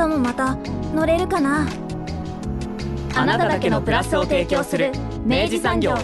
明日もまた乗れるかな？あなただけのプラスを提供する明治産業。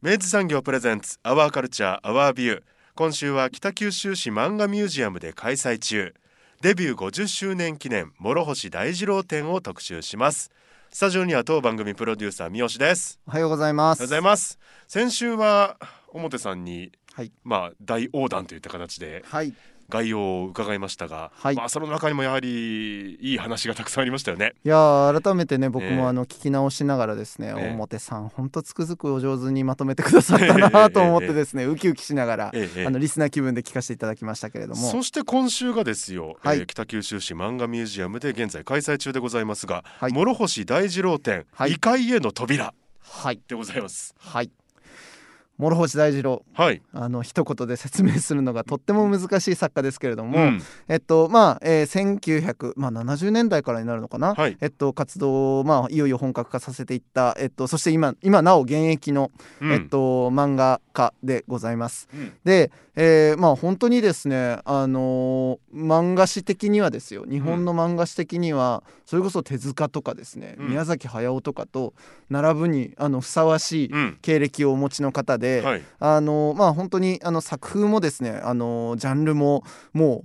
明治産業プレゼンツアワーカルチャーアワービュー今週は北九州市漫画ミュージアムで開催中。デビュー50周年記念諸星大二郎展を特集します。スタジオには当番組プロデューサー三好です。おはようございます。おはようございます。先週は表さんに、はい。まあ大横断といった形ではい概要を伺いましたが、はい。まあその中にもやはりいい話がたくさんありましたよね。いやー改めてね僕ええ。もあの聞き直しながらですね、ええ。表さん本当つくづくお上手にまとめてくださったなと思ってですね、ウキウキしながら、ええ。ええ。あのリスナー気分で聞かせていただきましたけれども。そして今週がですよ、はい。えー北九州市漫画ミュージアムで現在開催中でございますが、はい。諸星大二郎展、はい。異界への扉はい。でございます。はい諸星大二郎。はい、あの一言で説明するのがとっても難しい作家ですけれども、うん。えっとまあ、えー、1900、まあ、70年代からになるのかな、はい。えっと、活動を、まあ、いよいよ本格化させていった、えっと、そして今今なお現役の、うん。えっと、漫画家でございます。うん。で、えーまあ本当にですね、あのー漫画史的にはですよ。日本の漫画史的にはそれこそ手塚とかですね、うん。宮崎駿とかと並ぶにあのふさわしいうん。経歴をお持ちの方で、はい。あのーまあ本当にあの作風もですね、あのージャンルもも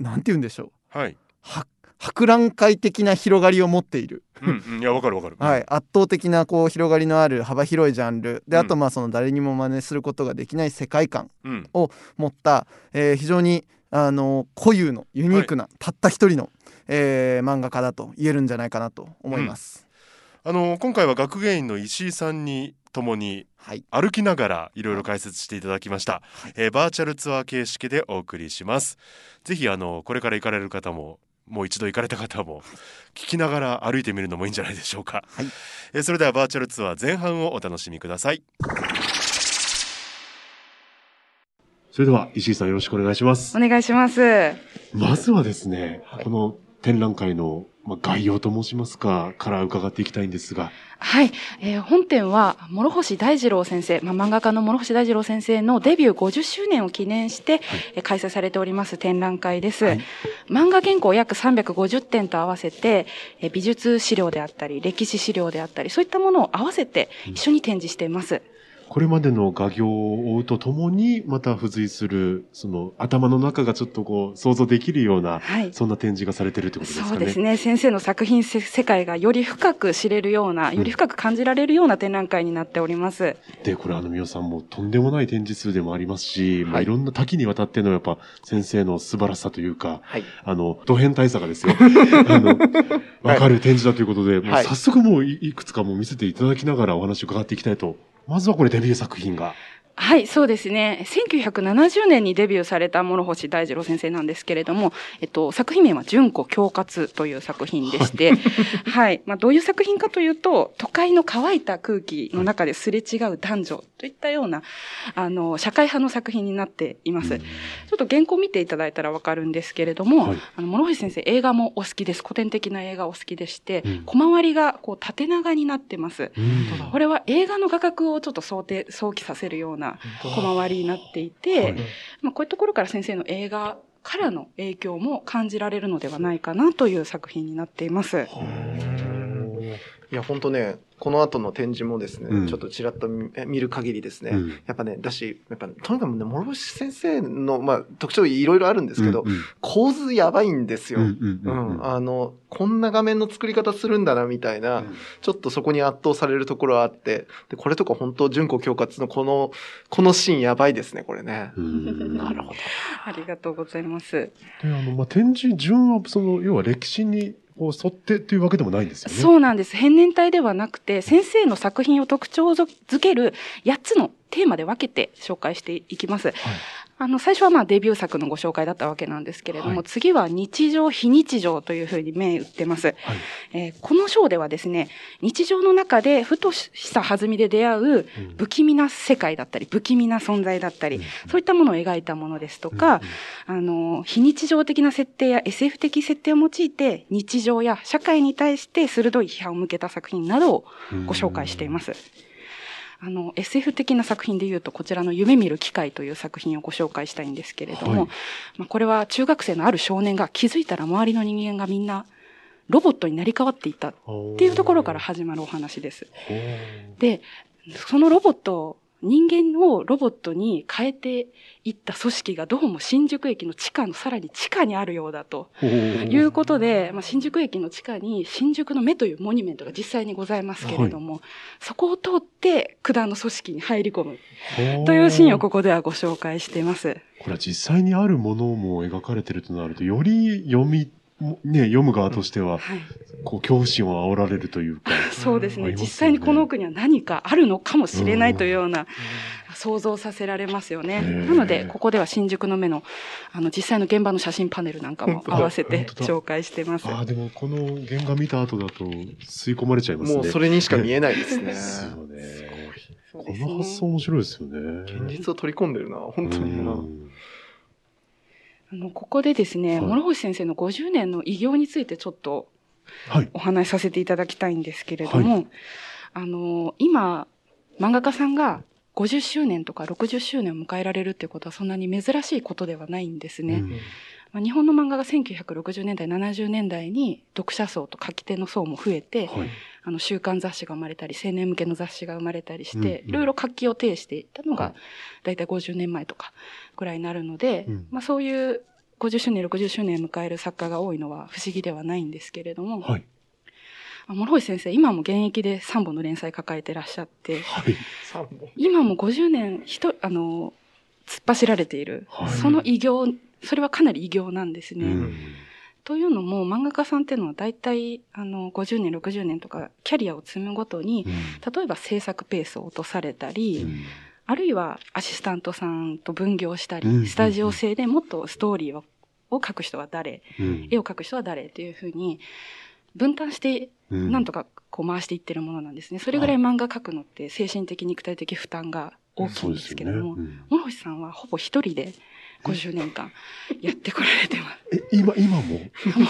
うなんて言うんでしょう。はい、は博覧会的な広がりを持っている。うんうん、いやわかるわかる、はい、圧倒的なこう広がりのある幅広いジャンル。でうん。あとまあその誰にも真似することができない世界観うん、持った、えー非常にあの固有のユニークな、たった一人の、えー漫画家だと言えるんじゃないかなと思います。あの今回は学芸員の石井さんにともにはい、歩きながらいろい。ろ解説していただきました、えーバーチャルツアー形式でお送りします。ぜひあのこれから行かれる方ももう一度行かれた方も聞きながら歩いてみるのもいいんじゃないでしょうか、はい。えーそれではバーチャルツアー前半をお楽しみください。それでは石井さんよろしくお願いします。お願いします。まずはですね、はい。この展覧会のまあ概要と申しますかから伺っていきたいんですが。はい、えー本展は諸星大二郎先生、まあ、漫画家の諸星大二郎先生のデビュー50周年を記念して、えー開催されております展覧会です。はい。漫画原稿約350点と合わせて、えー美術資料であったり、歴史資料であったり、そういったものを合わせて一緒に展示しています。これまでの画業を追うとともにまた付随するその頭の中がちょっとこう想像できるような、はい。そんな展示がされてるってことですかね。そうですね。先生の作品せ世界がより深く知れるような、より深く感じられるような展覧会になっております。でこれあの皆さんもとんでもない展示数でもありますし、まあ、はいいろんな多岐にわたってのやっぱ先生の素晴らしさというかはい、あのド変態さがですよ あのわかる展示だということで、もうはい早速もういいくつかも見せていただきながらお話を伺っていきたいとまずはこれデビュー作品が。はい、そうですね。1970年にデビューされた諸星大二郎先生なんですけれども、えっと、作品名は純子恐喝という作品でして、はい。まあ、どういう作品かというと、都会の乾いた空気の中ですれ違う男女といったような、あの、社会派の作品になっています。ちょっと原稿見ていただいたらわかるんですけれども、はいあの、諸星先生映画もお好きです。古典的な映画お好きでして、うん小回りがこう縦長になってます。うんこれは映画の画角をちょっと想定、想起させるような小回りになっていて、はい。まあ、こういうところから先生の映画からの影響も感じられるのではないかなという作品になっています。いや本当ねこの後の展示もですね、うんちょっとちらっと見見る限りですね、うんやっぱねだしやっぱとにかくね諸星先生の、まあ、特徴いろいろあるんですけど、うんうん構図やばいんですよ。あのこんな画面の作り方するんだなみたいな、うんちょっとそこに圧倒されるところはあってでこれとか本当純子恐喝のこのこのシーンやばいですねこれね。うんなるほど。ありがとうございます。であのまあ、展示順はその要は歴史にこう沿ってというわけでもないんですよね。そうなんです。変年体ではなくて、先生の作品を特徴づける8つのテーマで分けて紹介していきます。ああの、最初はまあデビュー作のご紹介だったわけなんですけれども、はい。次は日常、非日常というふうに銘打ってます。はい。えーこの章ではですね、日常の中でふとした弾みで出会う不気味な世界だったり、不気味な存在だったり、そういったものを描いたものですとか、あの、非日常的な設定や SF 的設定を用いて、日常や社会に対して鋭い批判を向けた作品などをご紹介しています。あの、SF 的な作品で言うと、こちらの夢見る機会という作品をご紹介したいんですけれども、はいまあ、これは中学生のある少年が気づいたら周りの人間がみんなロボットになり変わっていたっていうところから始まるお話です。で、そのロボットを、人間をロボットに変えていった組織がどうも新宿駅の地下のさらに地下にあるようだということで、まあ、新宿駅の地下に新宿の目というモニュメントが実際にございますけれども、そこを通って九段の組織に入り込む。というシーンをここではご紹介しています。これは実際にあるものも描かれてるとなると、より読み、ね、読む側としては、はい。こう、恐怖心を煽られるというか。そうですね。ね実際にこの奥には何かあるのかもしれないというような、想像させられますよね。ーなので、ここでは新宿の目の、あの、実際の現場の写真パネルなんかも合わせて紹介してます。ああ、でもこの原画見た後だと吸い込まれちゃいますね。もうそれにしか見えないですね。ですよね。この発想面白いですよね。現実を取り込んでるな、本当にな。うんあの、ここでですね、はい諸星先生の50年の偉業についてちょっとはい。お話しさせていただきたいんですけれども、あの、今、漫画家さんが50周年とか60周年を迎えられるっていうことはそんなに珍しいことではないんですね。うんまあ、日本の漫画が1960年代、70年代に読者層と書き手の層も増えて、はい。あの週刊雑誌が生まれたり、青年向けの雑誌が生まれたりして、うんうんいろいろ活気を呈していったのはいが、だいたい50年前とかぐらいになるので、うんまあそういう50周年、60周年を迎える作家が多いのは不思議ではないんですけれども、はい。あ諸星先生、今も現役で3本の連載抱えてらっしゃって、はい。3本。今も50年ひと、あの、突っ走られている、はいその偉業、それはかなり偉業なんですね。うん。というのも、漫画家さんっていうのは大体、あの、50年、60年とか、キャリアを積むごとに、例えば制作ペースを落とされたり、うん。あるいはアシスタントさんと分業したり、うん。スタジオ製でもっとストーリーをを描く人は誰、うん。絵を描く人は誰っていうふうに、分担して、うん。なんとかこう回していってるものなんですね。それぐらい漫画描くのって精神的、肉体的負担が大きいんですけれども、諸星さんはほぼ一人で50年間やってこられてます。うんえ、今、今も？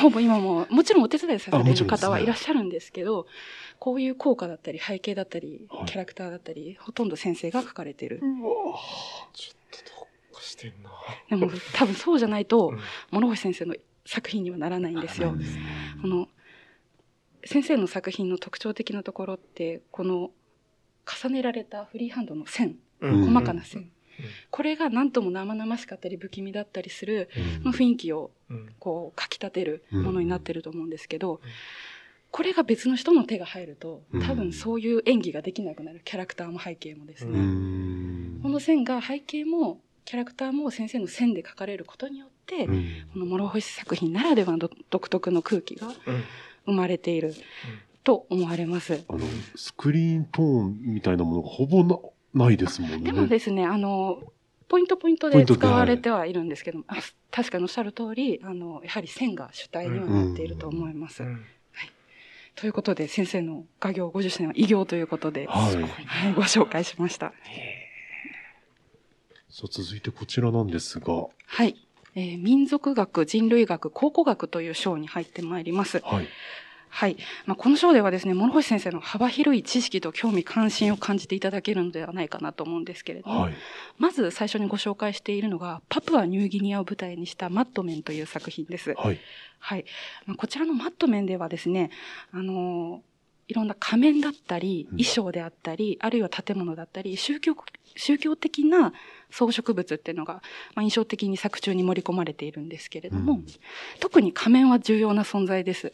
ほぼ今も、もちろんお手伝いされあもちろんですねる方はいらっしゃるんですけど、こういう効果だったり、背景だったりはい、キャラクターだったり、ほとんど先生が書かれてる。うわちょっとどっかしてんな。でも、多分そうじゃないとうん、諸星先生の作品にはならないんですようん。この、先生の作品の特徴的なところって、この、重ねられたフリーハンドの線、うん細かな線。これが何とも生々しかったり不気味だったりする、の雰囲気をうん。こう、かき立てるものになってると思うんですけど、これが別の人の手が入るとうん、多分そういう演技ができなくなる、キャラクターも背景もですうね。ん。この線が背景も、キャラクターも先生の線で描かれることによって、うん。この諸星作品ならではの独特の空気がうん。生まれていると思われます。あの、スクリーントーンみたいなものがほぼな、ないですもんね。でもですね、あの、ポイントポイントでで使われてはいるんですけども、あ確かにおっしゃる通り、あの、やはり線が主体にはなっていると思います。うんということで、先生の画業50周年は偉業ということで、はいはい、ご紹介しました。さあ、続いてこちらなんですが、はい。えー民族学、人類学、考古学という章に入ってまいります。はい。はい。まあ、この章ではですね、諸星先生の幅広い知識と興味関心を感じていただけるのではないかなと思うんですけれども、はい。まず最初にご紹介しているのが、パプアニューギニアを舞台にしたマットメンという作品です。はい。はい。まあこちらのマットメンではですね、あのーいろんな仮面だったり、うん衣装であったり、あるいは建物だったり、宗教、宗教的な装飾物っていうのが、まあ、印象的に作中に盛り込まれているんですけれども、うん特に仮面は重要な存在です。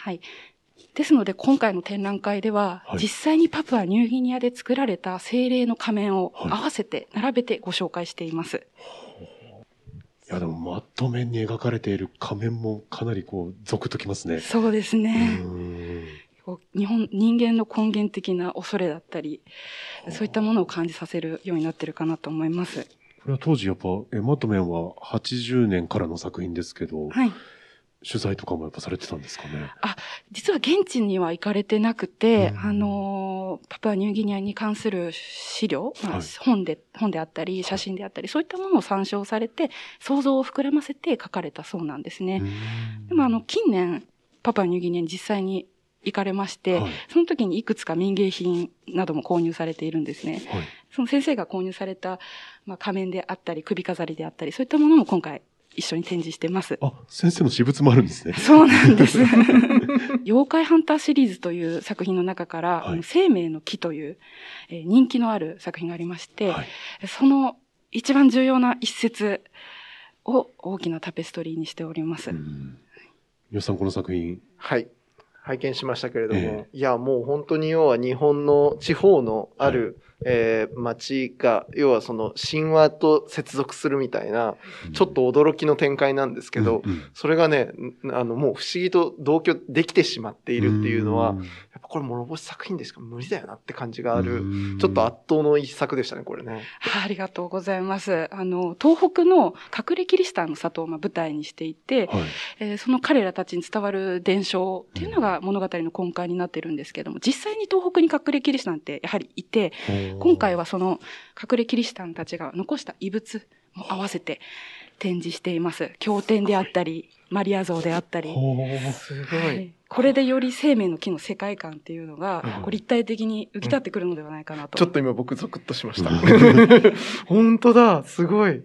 はい。ですので、今回の展覧会では、はい実際にパプアニューギニアで作られた精霊の仮面をはい合わせて、並べてご紹介しています。いや、でも、マット面に描かれている仮面もかなりこう、ゾクッときますね。そうですね。日本、人間の根源的な恐れだったり、そういったものを感じさせるようになってるかなと思います。これは当時やっぱ、えマットメンは80年からの作品ですけど、はい。取材とかもやっぱされてたんですかね？実は現地には行かれてなくて、うんあのー、パプアニューギニアに関する資料、まあはい本で、本であったり、写真であったり、そういったものを参照されて、想像を膨らませて書かれたそうなんですね。でもあの、近年、パプアニューギニアに実際に行かれまして、はいその時にいくつか民芸品なども購入されているんですね。はい。その先生が購入された、まあ、仮面であったり、首飾りであったり、そういったものも今回一緒に展示してます。あ、先生の私物もあるんですね。そうなんです。妖怪ハンターシリーズという作品の中から、はいあの生命の木という、えー人気のある作品がありまして、はい。その一番重要な一節を大きなタペストリーにしております。うん。皆さんこの作品、はい。拝見しましたけれども、えいや、もう本当に要は日本の地方のある、えー町が、要はその神話と接続するみたいな、ちょっと驚きの展開なんですけど、うんうんそれがね、んあの、もう不思議と同居できてしまっているっていうのは、んやっぱこれ諸星作品でしか無理だよなって感じがある、うんちょっと圧倒の一作でしたね、これね。あありがとうございます。あの、東北の隠れキリシタンの里をまあ舞台にしていて、はい。えーその彼らたちに伝わる伝承っていうのが物語の根幹になってるんですけども、実際に東北に隠れキリシタンってやはりいて、今回はその隠れキリシタンたちが残した遺物も合わせて展示しています。経典であったり、マリア像であったり。すご。はいいこれでより生命の木の世界観っていうのがうん、こう立体的に浮き立ってくるのではないかなと。ちょっと今僕ゾクッとしましたうん。本当だ、すごい。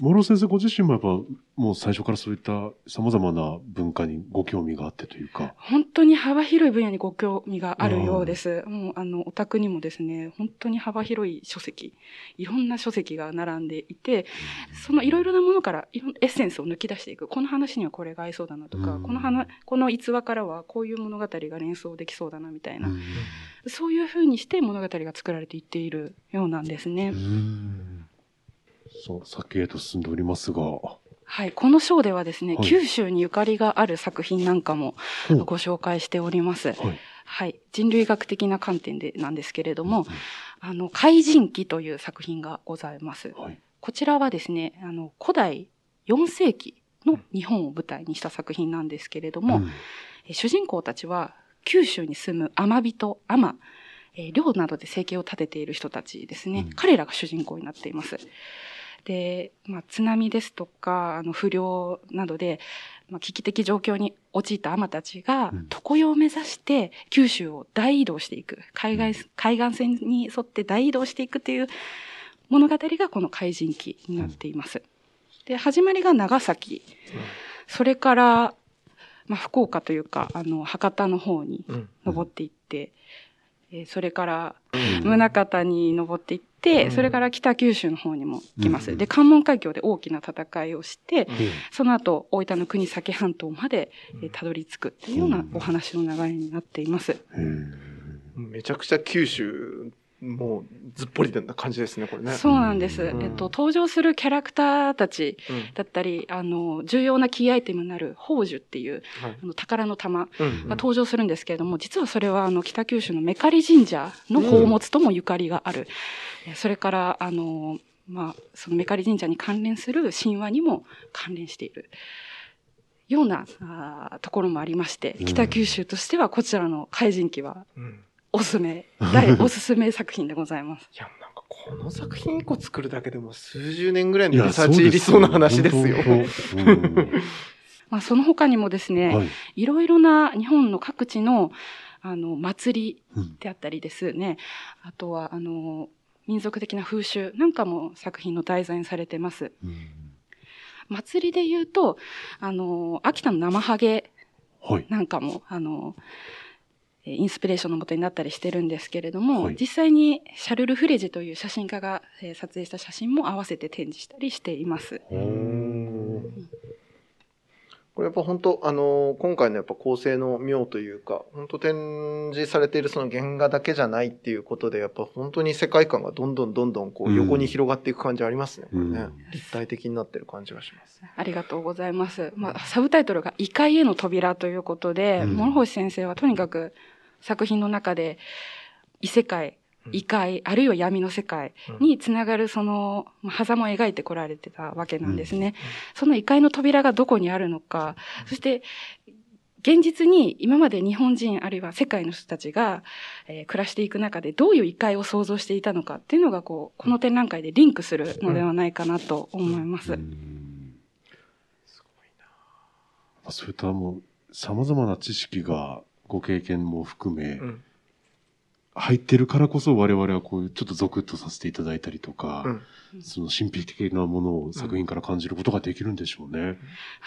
諸先生ご自身もやっぱもう最初からそういった様々な文化にご興味があってというか。本当に幅広い分野にご興味があるようです。もう、あの、お宅にもですね、本当に幅広い書籍、いろんな書籍が並んでいて、そのいろいろなものからいろんなエッセンスを抜き出していく。この話にはこれが合いそうだなとか、うんこの話、この逸話からはこういう物語が連想できそうだなみたいな、うんそういう風にして物語が作られていっているようなんですね。うんそう、先へと進んでおりますが。はい。この章ではですね、はい九州にゆかりがある作品なんかもご紹介しております。はい。はい。人類学的な観点でなんですけれども、あの、怪人記という作品がございます。はい。こちらはですね、あの、古代4世紀の日本を舞台にした作品なんですけれども、うんえ主人公たちは九州に住む天人、天、えー漁などで生計を立てている人たちですね。うん彼らが主人公になっています。で、まあ、津波ですとか、あの、不良などで、まあ、危機的状況に陥った天たちがうん、常世を目指して九州を大移動していく。海外、海岸線に沿って大移動していくという物語がこの怪人記になっています。で、始まりが長崎。それから、まあ、福岡というか、あの、博多の方にうん。登っていって、えーそれから、うん宗像に登っていって、うんそれから北九州の方にも行きます。うんで、関門海峡で大きな戦いをして、うんその後、大分の国崎半島まで、えーたどり着くっていうようなお話の流れになっています。めちゃくちゃ九州、もうずっぽりな感じですね、これね。そうなんです。うんえっと、登場するキャラクターたちうんだったり、あの、重要なキーアイテムになる宝珠っていう、はいあの、宝の玉うんが登場するんですけれども、実はそれはあの北九州のメカリ神社の宝物ともゆかりがある。えそれから、あの、まあ、そのメカリ神社に関連する神話にも関連している。ようなあーところもありまして、うん北九州としてはこちらの怪人記はうんおすすめ、大おすすめ作品でございます。いや、なんかこの作品一個作るだけでも数十年ぐらいのリサーチ入りそうな話ですよ。まあ、その他にもですね、うんはい。いろいろな日本の各地の、あの、祭りうんであったりですね。あとは、あの、民族的な風習なんかも作品の題材にされてます。うん祭りで言うと、あの、秋田の生ハゲはい。なんかも、あの、えーインスピレーションのもとになったりしてるんですけれども、はい。実際にシャルル・フレジという写真家が、えー撮影した写真も合わせて展示したりしています。これやっぱ本当、あのー今回のやっぱ構成の妙というか、本当展示されているその原画だけじゃないっていうことで、やっぱ本当に世界観がどんどんどんどんこううん横に広がっていく感じありますね。これねうん立体的になってる感じがします。ありがとうございます。まあ、サブタイトルが異界への扉ということで、うん諸星先生はとにかく作品の中で異世界、異界、あるいは闇の世界につながるその、まあ、狭間を描いてこられてたわけなんですね。その異界の扉がどこにあるのか、そして、現実に今まで日本人あるいは世界の人たちが、えー暮らしていく中でどういう異界を想像していたのかっていうのがこう、この展覧会でリンクするのではないかなと思います。うん。まあそういったもう、様々な知識が、ご経験も含め、うん入ってるからこそ我々はこういうちょっとゾクッとさせていただいたりとか、うんその神秘的なものを作品から感じることができるんでしょうね。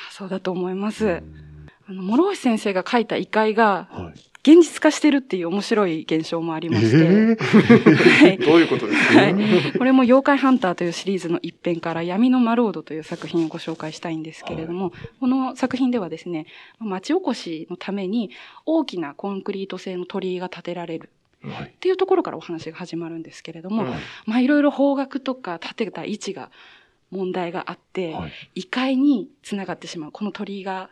そうだと思います。うんあの、諸星先生が書いた異界がはい。現実化してるっていう面白い現象もありまして、えはい どういうことですか、はい。これも妖怪ハンターというシリーズの一編から闇のマロードという作品をご紹介したいんですけれども、この作品ではですね、町おこしのために大きなコンクリート製の鳥居が建てられるはいっていうところからお話が始まるんですけれども、うんまあいろいろ方角とか建てた位置が問題があって、はい。異界につながってしまう。この鳥居が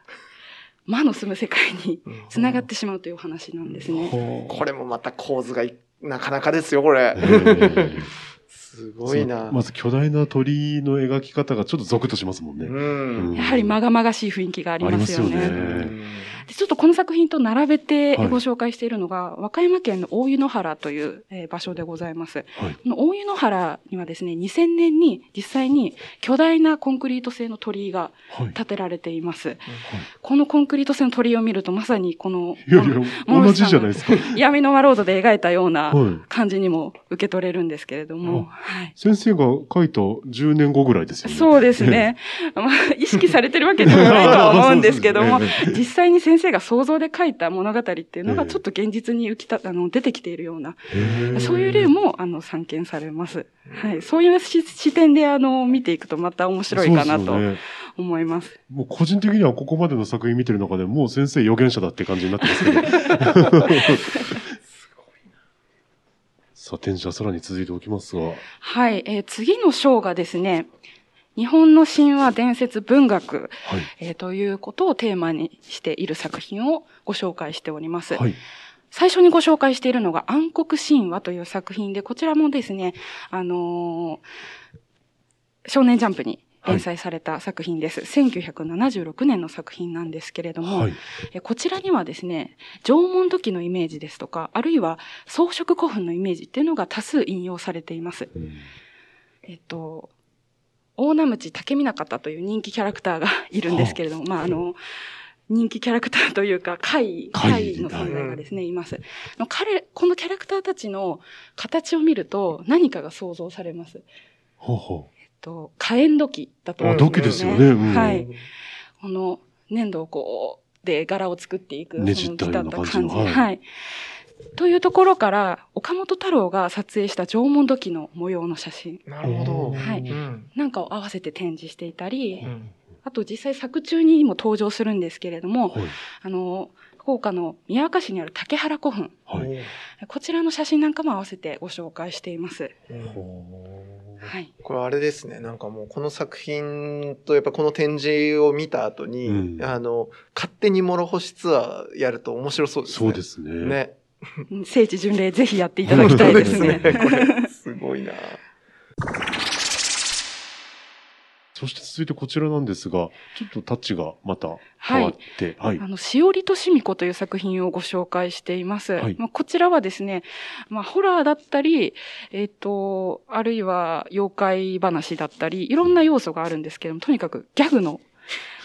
魔の住む世界につながってしまうというお話なんですね。これもまた構図がいなかなかですよ、これえ。ーすごいな。まず巨大な鳥居の描き方がちょっとゾクッとしますもんね。うん。やはりまがまがしい雰囲気がありますよね。ありますよねうんでちょっとこの作品と並べてはいご紹介しているのが、和歌山県の大湯野原という、えー場所でございます。はい。この大湯野原にはですね、2000年に実際に巨大なコンクリート製の鳥居がはい。建てられています。このコンクリート製の鳥居を見るとまさにこのいやいや、モ同じじゃないですか。闇のワロードで描いたようなはい。感じにも受け取れるんですけれども、あはい。先生が書いた10年後ぐらいですよね。そうですね。まあ、意識されてるわけではないとは思うんですけども 実際に先生が想像で書いた物語っていうのがええちょっと現実に浮きた、あの、出てきているような、そういう例も、あの、散見されます。はい。そういう視視点で、あの、見ていくとまた面白いかなと思います。もう個人的にはここまでの作品見てる中でもう先生予言者だって感じになってますけど。さあ、展示はさらに続いておきますが。はい。えー次の章がですね、日本の神話伝説文学、はい。えーということをテーマにしている作品をご紹介しております。はい。最初にご紹介しているのが暗黒神話という作品で、こちらもですね、あのー少年ジャンプに連載された作品です。1976年の作品なんですけれども、はい。えこちらにはですね、縄文土器のイメージですとか、あるいは装飾古墳のイメージっていうのが多数引用されています。うんえっと、大名口竹見中田という人気キャラクターがいるんですけれども、まあ、あの、人気キャラクターというか、怪、怪怪の存在がですね、います。の彼、このキャラクターたちの形を見ると何かが想像されます。えっほうほと、火炎土器だとう。あ、思うん土器ですよね。うんはい。この粘土をこう、で柄を作っていく、ねじったような感じはい。というところから、岡本太郎が撮影した縄文土器の模様の写真なるほど。はいうんなんかを合わせて展示していたり、うんあと実際作中にも登場するんですけれども、はい。あの、福岡の宮若市にある竹原古墳。はい。こちらの写真なんかも合わせてご紹介しています。はい。これあれですね。なんかもうこの作品とやっぱこの展示を見た後に、うんあの、勝手に諸星ツアーやると面白そうですね。そうですね。ね。聖地巡礼ぜひやっていただきたいですね。すねこれ、すごいな。そして続いてこちらなんですが、ちょっとタッチがまた変わって、はい。あの、しおりとしみこという作品をご紹介しています。はいまあ、こちらはですね、まあ、ホラーだったり、えっ、と、あるいは妖怪話だったり、いろんな要素があるんですけども、とにかくギャグの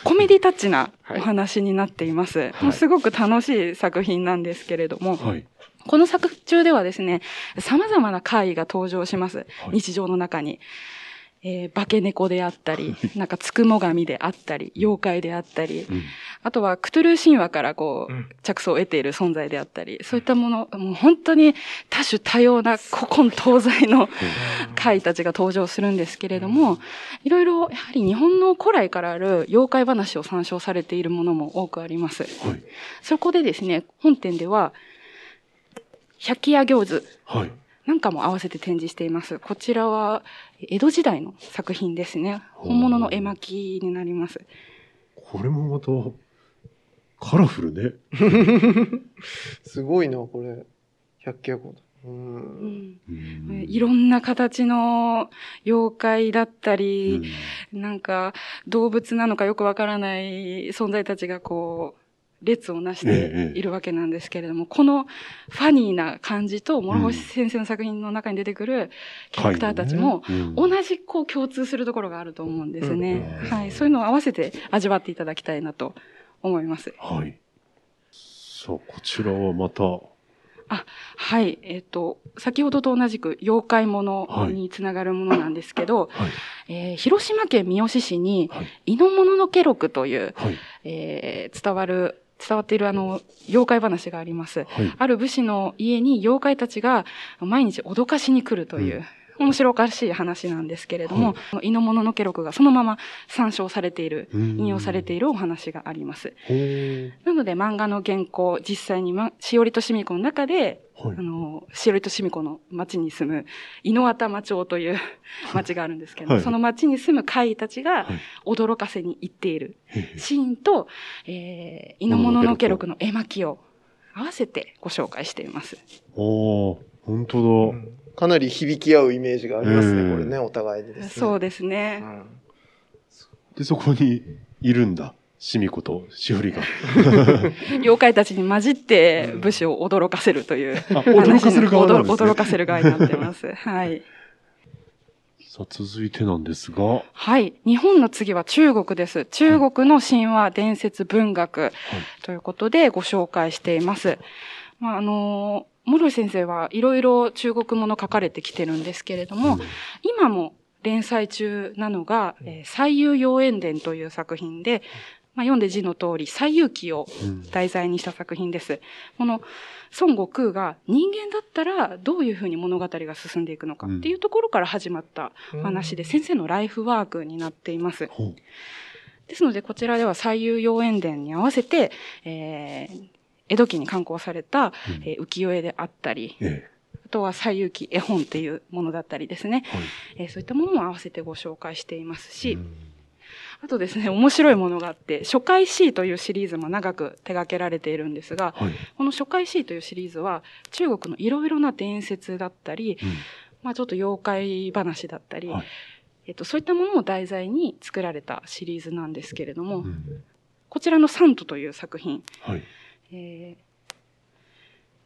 コメディタッチなお話になっています。いもうすごく楽しい作品なんですけれども、はい。この作中ではですね、様々な怪異が登場します。はい日常の中に。えー化け猫であったり、なんかつくも神であったり、妖怪であったり、うん。あとはクトゥルー神話からこう、うん着想を得ている存在であったり、そういったもの、もう本当に多種多様な古今東西の怪たちが登場するんですけれども、いろいろやはり日本の古来からある妖怪話を参照されているものも多くあります。はい。そこでですね、本展では、百鬼夜行図はい。なんかも合わせて展示しています。こちらは江戸時代の作品ですね。本物の絵巻になります。これもまた、カラフルね。すごいな、これ。百景コード。うんうんうんいろんな形の妖怪だったり、なんか動物なのかよくわからない存在たちがこう、列をなしえてえいるわけなんですけれども、このファニーな感じと、諸星先生の作品の中に出てくるキャラクターたちも、同じこう共通するところがあると思うんですね。うんはい。そういうのを合わせて味わっていただきたいなと思います。はい。さあ、こちらはまた、はい。えっ、と、先ほどと同じく妖怪ものにつながるものなんですけど、はい。えー広島県三次市に、はい。伊野物のケ録という、はい。えー伝わる、伝わっているあの、妖怪話があります。はい。ある武士の家に妖怪たちが毎日脅かしに来るという、面白おかしい話なんですけれども、伊野物のケ録がそのまま参照されている、引用されているお話があります。なので漫画の原稿、実際に、ま、しおりとしみこの中で、はいあ。の、しおりとしみこの町に住む、井の頭町という 町があるんですけども、はいその町に住む怪異たちがはい驚かせに行っているシーンと、えー、井の物のケ録の絵巻を合わせてご紹介しています。おー、本当だ。かなり響き合うイメージがありますうんね、これね、お互いにですね。そうですね。うんで、そこにいるんだ。しみことしおりが。妖怪たちに混じって武士を驚かせるという あ、驚かせる側なんですね。驚かせる側になってます。はい。さあ、続いてなんですが、はい。日本の次は中国です。中国の神話、伝説、文学ということでご紹介しています。まあ、あのー、諸井先生はいろいろ中国もの書かれてきてるんですけれども、今も連載中なのが、えー西遊妖艶伝という作品で、まあ、読んで字の通り、西遊記をうん題材にした作品です。この孫悟空が人間だったらどういうふうに物語が進んでいくのかっていうところから始まったお話で、先生のライフワークになっています。ですので、こちらでは西遊妖艶伝に合わせて、えー江戸期に刊行された、うんえー浮世絵であったり、えあとは西遊記絵本っていうものだったりですね、え。はい。えーそういったものも合わせてご紹介していますし、うんあとですね、面白いものがあって、初回 C というシリーズも長く手掛けられているんですが、はい。この初回 C というシリーズは、中国のいろいろな伝説だったり、うんまあちょっと妖怪話だったり、はいえっと、そういったものを題材に作られたシリーズなんですけれども、うんこちらのサントという作品、はい。えー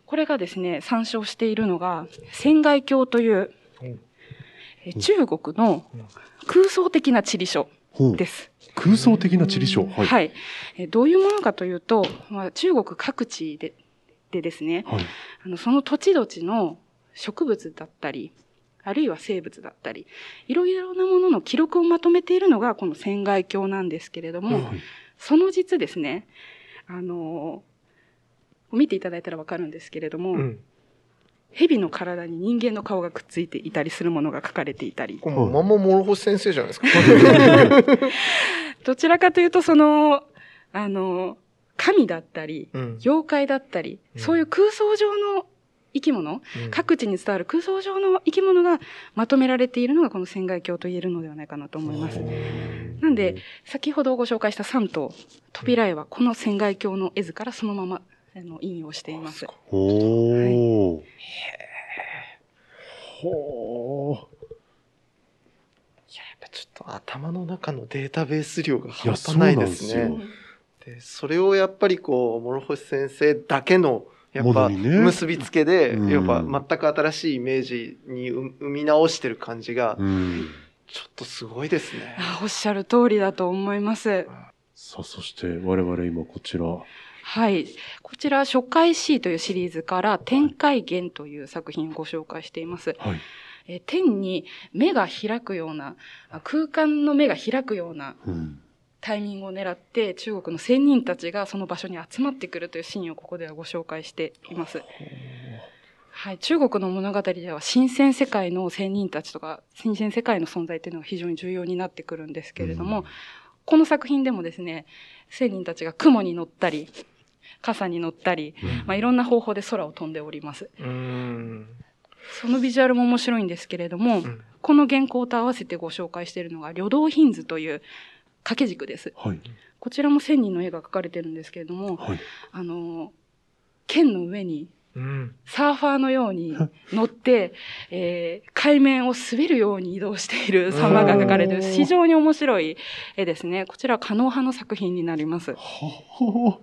これがですね、参照しているのが、仙外鏡という、中国の空想的な地理書です。空想的な地理書。はい。はい。えーどういうものかというと、まあ、中国各地ででですね、はい。あのその土地土地の植物だったり、あるいは生物だったり、いろいろなものの記録をまとめているのがこの仙外鏡なんですけれども、はいその実ですね、あの見ていただいたらわかるんですけれども、うん。蛇の体に人間の顔がくっついていたりするものが書かれていたり、これもうまんま諸星先生じゃないですか？どちらかというとその、あの神だったり、うん妖怪だったり、うんそういう空想上の生き物、うん各地に伝わる空想上の生き物がまとめられているのがこの仙外鏡と言えるのではないかなと思います。なんで、先ほどご紹介した3頭、扉絵はこの仙外鏡の絵図からそのままあの引用しています。おー。ほー。いや、やっぱちょっと頭の中のデータベース量が半端ないですすねよ。。でそれをやっぱりこう諸星先生だけのやっぱ結びつけで、うんやっぱ全く新しいイメージに生生み直してる感じがうん。ちょっとすごいですね。あおっしゃる通りだと思います。さあ、そして我々今こちら。はい。こちら、初回 C というシリーズから、天界弦という作品をご紹介しています。はい。えー天に目が開くような、あ空間の目が開くようなうん。タイミングを狙って、中国の仙人たちがその場所に集まってくるというシーンをここではご紹介しています。はい。中国の物語では、新鮮世界の仙人たちとか、新鮮世界の存在っていうのが非常に重要になってくるんですけれども、うんこの作品でもですね、仙人たちが雲に乗ったり、傘に乗ったり、まあ、いろんな方法で空を飛んでおります。そのビジュアルも面白いんですけれども、んこの原稿と合わせてご紹介しているのが、旅道ヒンズという掛け軸です。はい。こちらも千人の絵が描かれてるんですけれども、はい。あの、剣の上にうん。サーファーのように乗って、えー海面を滑るように移動している様が描かれている非常に面白い絵ですね。こちらはカノ派の作品になります。はは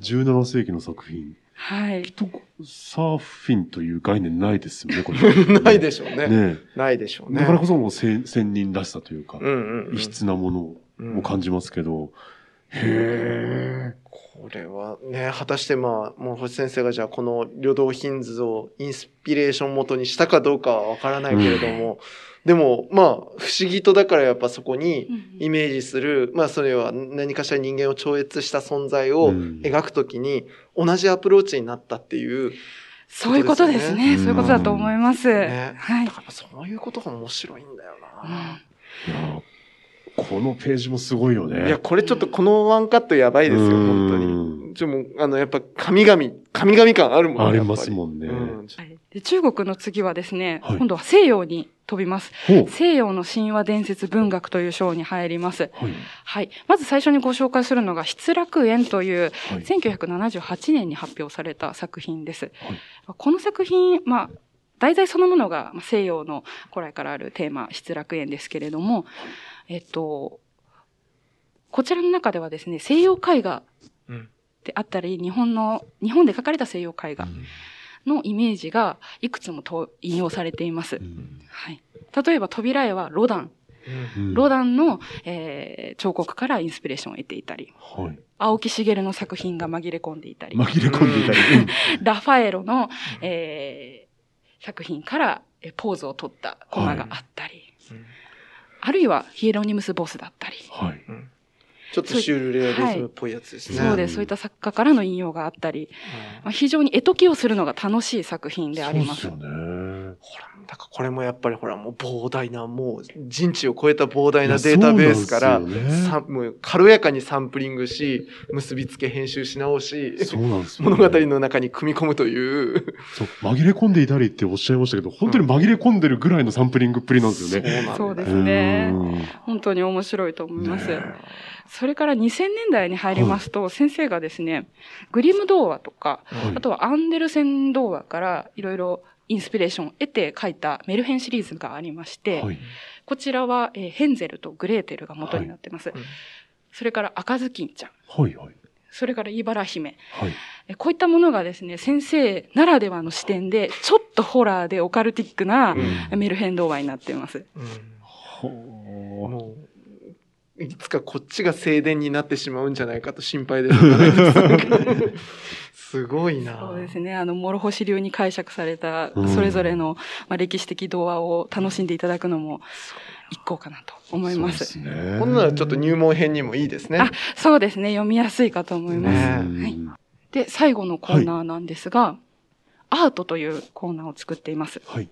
17世紀の作品。はい。とサーフィンという概念ないですよね、これ。ないでしょうね。ねないでしょうね。だからこそもう仙仙人らしさというか、うんうんうん。異質なものうんを感じますけど、へえ。これはね、果たしてまあ、もう星先生がじゃあこの旅道ヒンズをインスピレーション元にしたかどうかはわからないけれども、でもまあ、不思議とだからやっぱそこにイメージする、まあそれは何かしら人間を超越した存在をうん描くときに同じアプローチになったっていう、そういうことですね。そういうことだと思います。ね。はいだ。からそういうことが面白いんだよな。いやこのページもすごいよね。いや、これちょっとこのワンカットやばいですよ、うん本当に。ちょ、もう、あの、やっぱ神々、神々感あるもんね。ありますもんね。うんはいで中国の次はですね、はい今度は西洋に飛びます。西洋の神話伝説文学という章に入ります。はい。はい。まず最初にご紹介するのが、失楽園という、はい。1978年に発表された作品です。はいこの作品、まあ、題材そのものがまあ西洋の古来からあるテーマ、失楽園ですけれども、えっと、こちらの中ではですね、西洋絵画うんであったり、日本の、日本で描かれた西洋絵画のイメージがいくつもと引用されています。うんはい。例えば扉絵はロダン。うんロダンの、えー彫刻からインスピレーションを得ていたり、はい。青木茂の作品が紛れ込んでいたり、紛れ込んでいたり。ラファエロの、えー作品からえーポーズを取ったコマがあっあるいはヒエロニムス・ボスだったり、はい。ちょっとシュールレアリズムっぽいやつですね。そうです、そういった作家からの引用があったり、まあ、非常に絵解きをするのが楽しい作品であります。そうですよね。からこれもやっぱりほら、もう膨大な、もう人知を超えた膨大なデータベースから、ね。さもう軽やかにサンプリングし、結びつけ編集し直し、そうなんですよ、物語の中に組み込むという。そう、紛れ込んでいたりっておっしゃいましたけど、本当に紛れ込んでるぐらいのサンプリングっぷりなんですよね。なんだそうですね。うん。本当に面白いと思います。ねそれから2000年代に入りますと、先生がですね、グリム童話とか、はい。あとはアンデルセン童話からいろいろインスピレーションを得て書いたメルヘンシリーズがありまして、はい。こちらは、えーヘンゼルとグレーテルが元になってます。うんそれから赤ずきんちゃん、はい。はい。それから茨姫。はい。えこういったものがですね、先生ならではの視点で、ちょっとホラーでオカルティックなうんメルヘン童話になっています。うんほもう、いつかこっちが静電になってしまうんじゃないかと心配です。すごいな。そうですね。あの、諸星流に解釈されたうん、それぞれの、まあ、歴史的童話を楽しんでいただくのも、一行かなと思います。そうですね。こんなのちょっと入門編にもいいですね。あ、そうですね。読みやすいかと思います。ねはい。で、最後のコーナーなんですが、アートというコーナーを作っています。はい。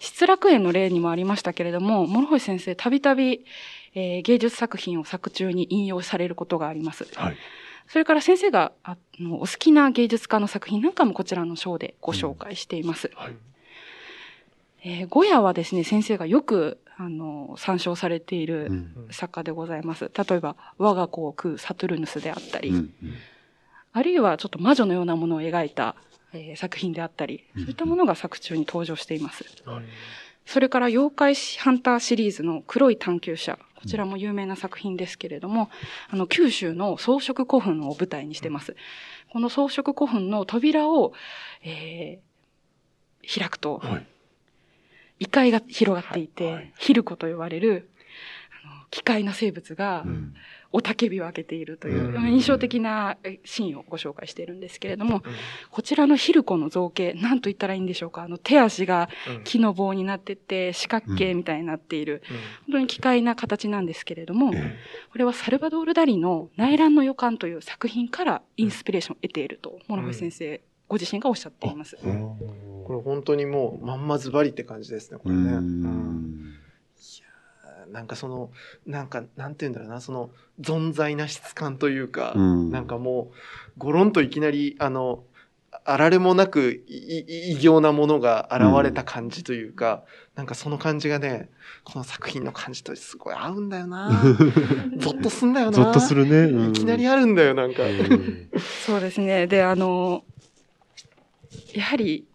失楽園の例にもありましたけれども、諸星先生、たびたび、えー芸術作品を作中に引用されることがあります。はい。それから先生があのお好きな芸術家の作品なんかもこちらの章でご紹介しています。はい。えーゴヤはですね、先生がよくあの参照されているうん。作家でございます。例えば、我が子を食うサトゥルヌスであったり、うん。あるいはちょっと魔女のようなものを描いた、えー作品であったり、そういったものが作中に登場しています。それから、妖怪ハンターシリーズの黒い探求者。こちらも有名な作品ですけれども、あの、九州の装飾古墳を舞台にしてます。この装飾古墳の扉を、えー開くと、はい。異界が広がっていて、はいヒルコと呼ばれる、あの奇怪な生物がう、ん。雄たけびを上げているという、うん。印象的なえシーンをご紹介しているんですけれども、こちらのヒルコの造形、何と言ったらいいんでしょうか。あの、手足がうん。木の棒になってて、四角形みたいになっている、本当に奇怪な形なんですけれども、えこれはサルバドール・ダリの内乱の予感という作品からインスピレーションを得ていると、諸星先生、ご自身がおっしゃっています。これ本当にもうまんまズバリって感じですね、これね。ううん。ん。なんかその、なんか、なんて言うんだろうな、その、存在な質感というか、うんなんかもう、ごろんといきなり、あの、あられもなく異形なものが現れた感じというか、なんかその感じがね、この作品の感じとすごい合うんだよな。ゾッとすんだよな。ゾッとするね。うんいきなりあるんだよ、なんか。うんそうですね。で、あの、やはり、えー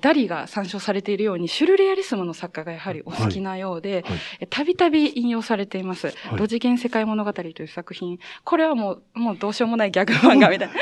ダリが参照されているように、シュルレアリスムの作家がやはりお好きなようで、たびたび引用されています。いド次元世界物語という作品。これはもう、もうどうしようもないギャグ漫画みたいな。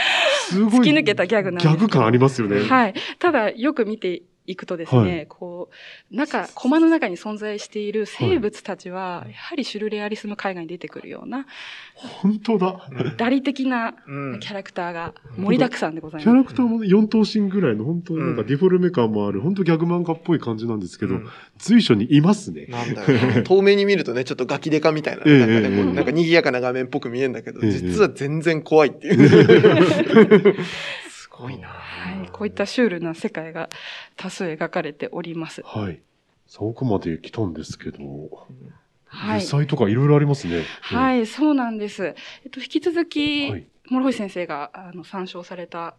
すごい突き抜けたギャグなんですギャグ感ありますよね。はい。ただ、よく見ていくとですね、はいこう、中、コマの中に存在している生物たちは、やはりシュルレアリスム海外に出てくるような、本当だ。ダリ的なうんキャラクターが盛りだくさんでございキャます。ラクターも4頭身ぐらいの、本当なんかディフォルメ感もある、本当ギャグ漫画っぽい感じなんですけど、うん随所にいますね。なんだよな。透明に見るとね、ちょっとガキデカみたいな、ええなんかね、ええこうなんか賑やかな画面っぽく見えるんだけど、ええ実は全然怖いっていう。すごいな。はい。こういったシュールな世界が多数描かれております。はい。そこまで来たんですけど、はい実。際とかいろいろありますね。はい、そうなんです。えっと、引き続き、はい諸星先生があの参照された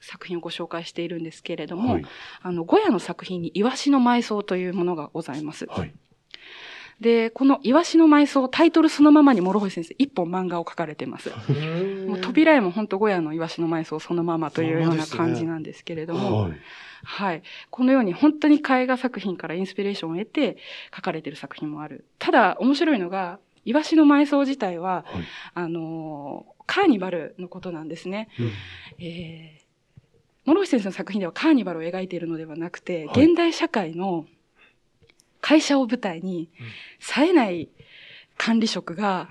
作品をご紹介しているんですけれども、はい。あの、ゴヤの作品にイワシの埋葬というものがございます。はい。で、このイワシの埋葬、タイトルそのままに諸星先生、一本漫画を描かれてます。もう扉絵も本当ゴヤのイワシの埋葬そのままというような感じなんですけれども、はい。はい。このように本当に絵画作品からインスピレーションを得て描かれている作品もある。ただ、面白いのが、イワシの埋葬自体は、はいあのーカーニバルのことなんですね。うんえー、諸星先生の作品ではカーニバルを描いているのではなくて、はい現代社会の会社を舞台に、冴えない管理職が、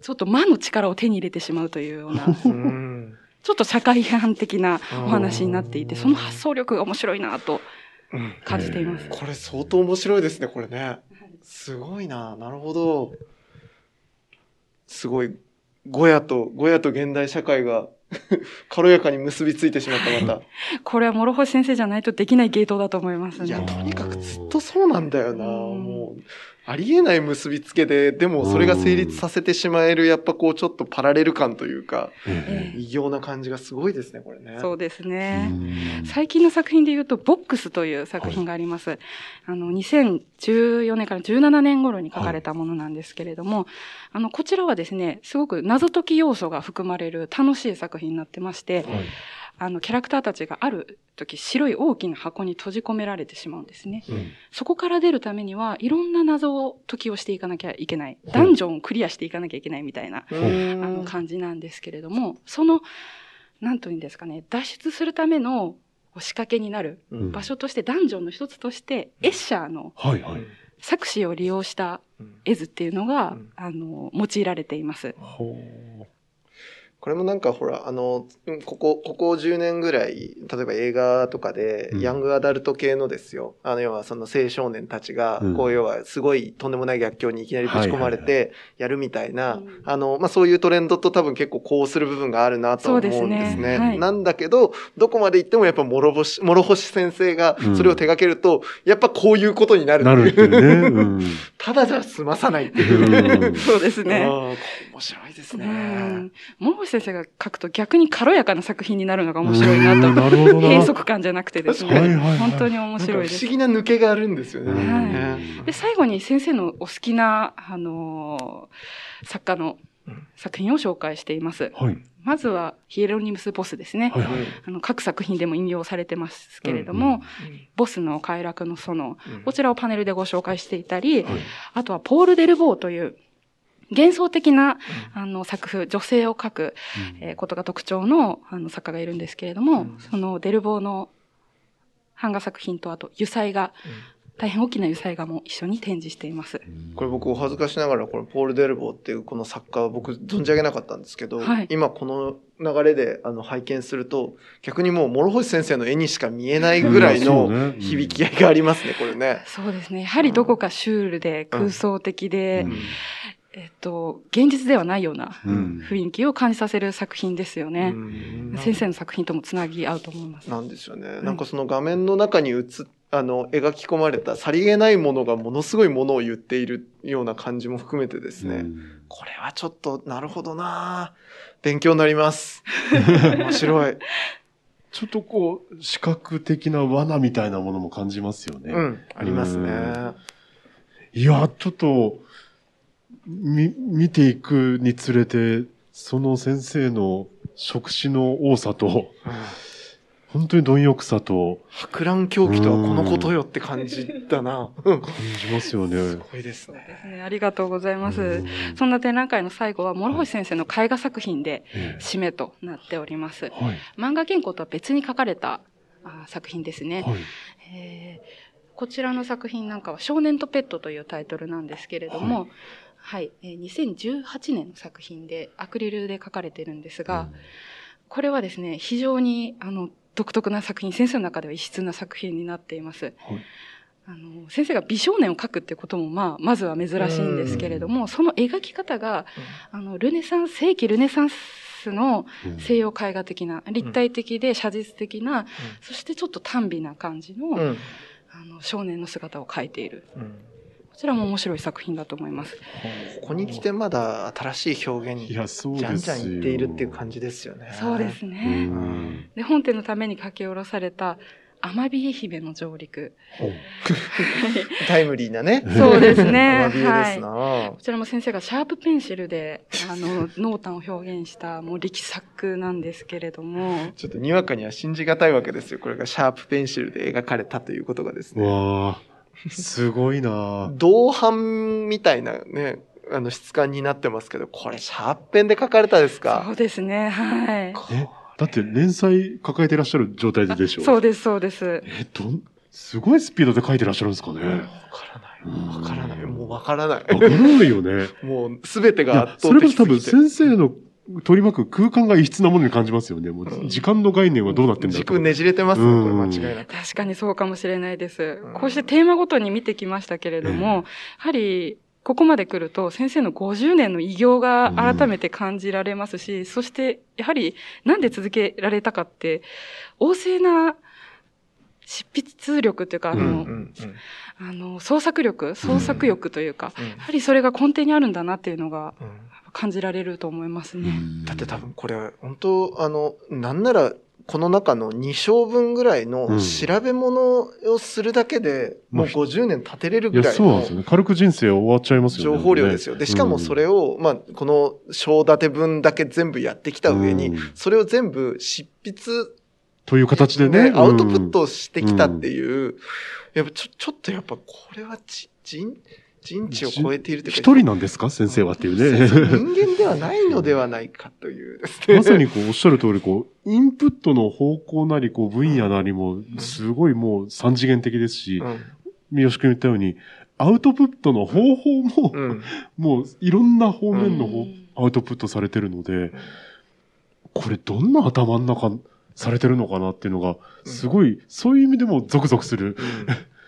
ちょっと魔の力を手に入れてしまうというような、うんちょっと社会批判的なお話になっていて、その発想力が面白いなとうん感じています。これ相当面白いですね、これね。すごいな。なるほど。すごい。ゴヤと、ゴヤと現代社会が 軽やかに結びついてしまった、また。これは諸星先生じゃないとできないゲートだと思いますいや、ね。とにかくずっとそうなんだよな。うんもう、ありえない結びつけで、でもそれが成立させてしまえる、やっぱこう、ちょっとパラレル感というか、ええ異様な感じがすごいですね、これね。そうですえね。うん最近の作品で言うと、ボックスという作品があります。あの、2014年から17年頃に書かれたものなんですけれども、あの、こちらはですね、すごく謎解き要素が含まれる楽しい作品になってまして、はい。あの、キャラクターたちがある時、白い大きな箱に閉じ込められてしまうんですね。うんそこから出るためには、いろんな謎解きをしていかなきゃいけない。ダンジョンをクリアしていかなきゃいけないみたいな、うあんの感じなんですけれども、その、なんというんですかね、脱出するための仕掛けになるうん場所として、ダンジョンの一つとして、エッシャーのはいはい。作詞を利用したうん絵図っていうのが、うんあの、用いられています。ほこれもなんかほら、あの、うんここ、ここ10年ぐらい、例えば映画とかでう、んヤングアダルト系のですよ。あの、要はその青少年たちがうん、こう、要はすごいとんでもない逆境にいきなりぶち込まれはいて、やるみたいなうん、あの、まあ、そういうトレンドと多分結構こうする部分があるなと思うんですそうですね。ねはいなんだけど、どこまで行ってもやっぱ諸星、諸星先生がうんそれを手掛けると、やっぱこういうことになるなるっていうね。うん。ただじゃ済まさないっていう。うんそうですね。面白いですうね。ん。諸星先生が書くと逆に軽やかな作品になるのが面白いなと。うんなるほどな。閉塞感じゃなくてですね。はいはいはい本当に面白いです不思。議な抜けがあるんですよね。うんねで、最後に先生のお好きな、あのー作家のうん作品を紹介しています。はい。まずは、ヒエロニムス・ボスですね。はいはい。あの各作品でも引用されてますけれども、ボスの快楽の園、こちらをパネルでご紹介していたり、はいあとはポール・デルボーという幻想的な、あの作風、女性を描く、えーことが特徴のあの作家がいるんですけれども、うん。そのデルボーの版画作品とあと油彩画、大変大きな油彩画も一緒に展示しています。これ僕お恥ずかしながらこれポール・デルボーっていうこの作家は僕存じ上げなかったんですけど、はい。今この流れであの拝見すると逆にもう諸星先生の絵にしか見えないぐらいの響き合いがありますねこれね。そうですね。やはりどこかシュールで空想的で、うんえっと、現実ではないようなうん雰囲気を感じさせる作品ですよね。うん先生の作品ともつなぎ合うと思います。なんですよね。なんかその画面の中に映っあの描き込まれたさりげないものがものすごいものを言っているような感じも含めてですね。うんこれはちょっとなるほどな勉強になります。面白い。ちょっとこう、視覚的な罠みたいなものも感じますよね。うん、ありますね。いや、ちょっと、み、見ていくにつれて、その先生の職種の多さと、本当に貪欲さと博覧狂気とはこのことよって感じだな。うん感じますよね。すごいですね。ですねありがとうございます。うんそんな展覧会の最後は、諸星先生の絵画作品でえ締めとなっております。えはい。漫画原稿とは別に書かれたあ作品ですね。はい。えーこちらの作品なんかは少年とペットというタイトルなんですけれども、はい、えー2018年の作品でアクリルで書かれてるんですが、これはですね、非常にあの独特な作品、先生の中では異質な作品になっています。はい。あの先生が美少年を描くっていうことも、まあ、まずは珍しいんですけれども、その描き方が、あの、ルネサンス、世紀ルネサンスのうん。西洋絵画的な、立体的で写実的な、そしてちょっと短美な感じの、うん。あの少年の姿を描いている。ちらも面白い作品だと思います。ここに来てまだ新しい表現にじゃん。じゃん言っているっていう感じですよね。そうですうね。ん。で、本展のために書き下ろされた、アマビエ姫の上陸。タイムリーなね。そうですね アマビエですな、こちらも先生がシャープペンシルで、あの、濃淡を表現した、もう力作なんですけれども、ちょっとにわかには信じがたいわけですよ。これがシャープペンシルで描かれたということがですね。わあ、すごいな銅版みたいなね、あの質感になってますけど、これシャープペンで描かれたですそかうですね、はい。え、だって連載抱えてらっしゃる状態ででしょ？そうです、そうです。え、どん、すごいスピードで書いてらっしゃるんですかね？わからない。わからない。もうわからない。わからないよね。もうすべていが圧、やそれ倒的すぎて。こそ多分先生の取り巻く空間が異質なものに感じますよね。もう時間の概念はどうなってんだろうと。軸ねじれてますね、これうん間違いなく。確かにそうかもしれないです。ん。こうしてテーマごとに見てきましたけれども、やはり、ここまで来ると先生の50年の偉業が改めて感じられますし、そしてやはりなんで続けられたかって、旺盛な執筆力というか、あの、うん。うん。うんあの、創作力、創作欲というか、うん。やはりそれが根底にあるんだなっていうのがうん感じられると思いますね。だって多分これ、本当あの、なんなら、この中の2章分ぐらいのうん調べ物をするだけで、もうまあ50年経てれるぐらいのそうなんですよね。軽く人生終わっちゃいますよね。情報量ですよ。で、しかもそれを、まあ、この章立て分だけ全部やってきた上にうん、それを全部執筆という形でね。ね、アウトプットしてきたっていう、やっぱちょ、ちょっとやっぱこれはち人、人知を超えているというか、一人なんですか？先生はっていうね。人間ではないのではないかというですね。まさにこうおっしゃる通り、こう、インプットの方向なり、こう、分野なりも、すごいもう三次元的ですし、うん。三好君言ったように、アウトプットの方法も、うん。もういろんな方面の方、うんアウトプットされてるので、これどんな頭の中されてるのかなっていうのが、すごい、そういう意味でもゾクゾクする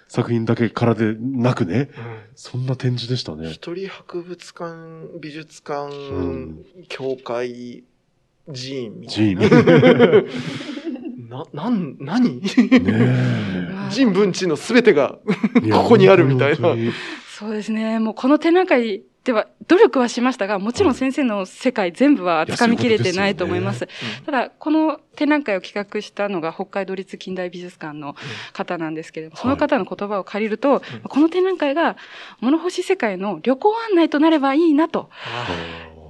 作品だけからでなくね、そんな展示でしたね。一人博物館、美術館、ん。協会、寺院みたジいな。ー な、なん、何？人文知のすべてが、ここにあるみたいな。そうですね。もうこの展覧会では努力はしましたが、もちろん先生の世界全部は掴みきれてないと思います。ただ、この展覧会を企画したのが北海道立近代美術館の方なんですけれども、その方の言葉を借りると、この展覧会が物干し世界の旅行案内となればいいなと。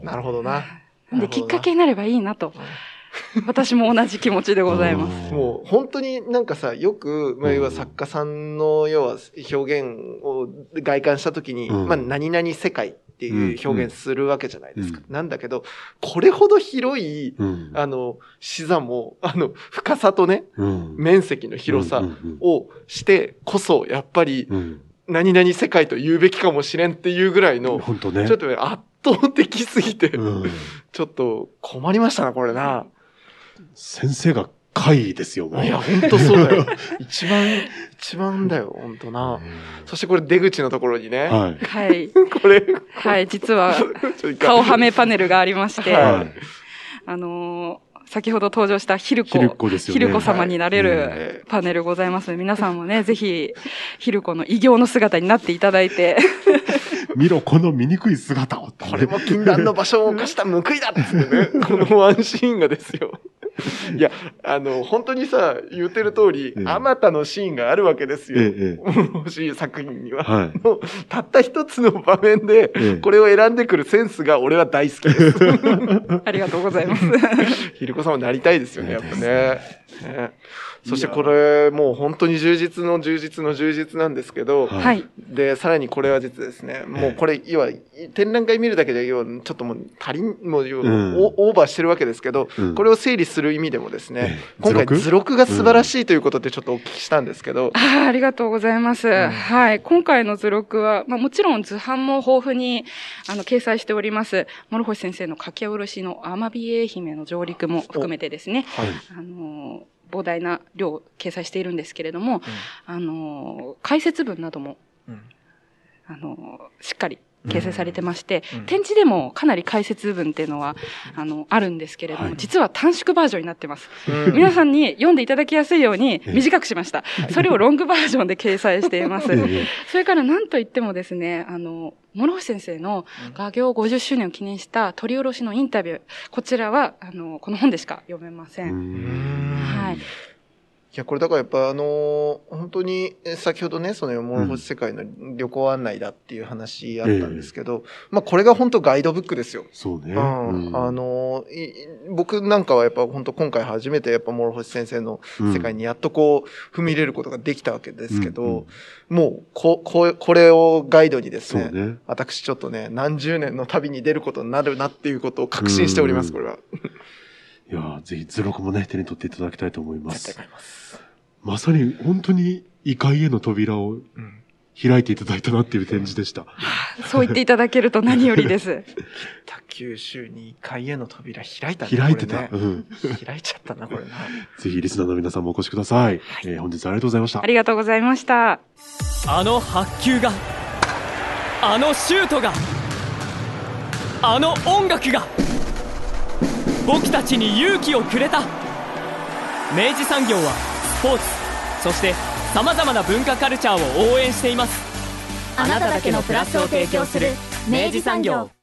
なるほどな。なんできっかけになればいいなと。私も同じ気持ちでございます。もう本当になんかさ、よく、まあ、うん。要は作家さんの要は表現を外観したときに、うん。まあ何々世界っていう表現するわけじゃないですか。うなんだけど、これほど広い、うん。あの、視座も、あの、深さとね、うん。面積の広さをしてこそ、やっぱりうん。何々世界と言うべきかもしれんっていうぐらいの、本当ね。ちょっとね、圧倒的すぎて、うん。ちょっと困りましたな、これな。先生が怪ですよ、もう。いや、ほんとそうだよ。一番、一番だよ、ほんとな。そしてこれ出口のところにね、はい。はい。これ、はい、実は顔はめパネルがありまして、はい。あのー先ほど登場したヒルコ、ヒルコですよね。ヒルコ様になれはい。るパネルございます。ので、皆さんもね、ぜひ、ヒルコの異形の姿になっていただいて、見ろ、この醜い姿を。これも禁断の場所を犯した報いだっつってね、このワンシーンがですよ。いや、あの、本当にさ、言ってる通りええ、あまたのシーンがあるわけですよ。ええ欲しい作品には。はいのたった一つの場面でええ、これを選んでくるセンスが俺は大好きです。ありがとうございます。ひるこさんもなりたいですよね、やっぱ。ねそしてこれ、もう本当に充実の充実の充実なんですけど、はいはい。で、さらにこれは実はですね、もうこれ、要は、展覧会見るだけで、要は、ちょっともう足りん、もう、うんオオーバーしてるわけですけど、うんこれを整理する意味でもですね、ええ今回図録が素晴らしいということでちょっとお聞きしたんですけど、あーありがとうございます。はい。今回の図録は、まあもちろん図版も豊富に、あの、掲載しております。諸星先生の書き下ろしのアマビエ姫の上陸も含めてですね、はい。あの、膨大な量を掲載しているんですけれども、あの、解説文なども、うん。あの、しっかり掲載されてまして、うん。展示でもかなり解説文っていうのは、あの、あるんですけれども、はい。実は短縮バージョンになってます。うん。皆さんに読んでいただきやすいようにええ。短くしました。それをロングバージョンで掲載しています。ええ。それから何と言ってもですね、あの、諸星先生の画業50周年を記念した取り下ろしのインタビュー、こちらは、あの、この本でしか読めませ。うんんはい。いや、これだからやっぱあのー本当にえ先ほどね、その諸星世界の旅行案内だっていう話あったんですけど、まあこれが本当ガイドブックですよ。そうね。うんうんあのい僕なんかはやっぱ本当今回初めてやっぱ諸星先生の世界にやっとこう踏み入れることができたわけですけど、うんうんもうこここれをガイドにですねね。私ちょっとね何十年の旅に出ることになるなっていうことを確信しております、うんこれは。いやーぜひ図録もね、手に取っていただきたいと思います。ます。まさに本当に異界への扉をうん開いていただいたなっていう展示でした。そう言っていただけると何よりです。北九州に階への扉開いたね開いてた。ねうん。開いちゃったな、これな。ぜひリスナーの皆さんもお越しください。えー本日はありがとうございましたあ。りがとうございました。あの白球があのシュートがあの音楽が僕たちに勇気をくれた。明治産業はスポーツそしてさまざまな文化カルチャーを応援しています。あなただけのプラスを提供する明治産業。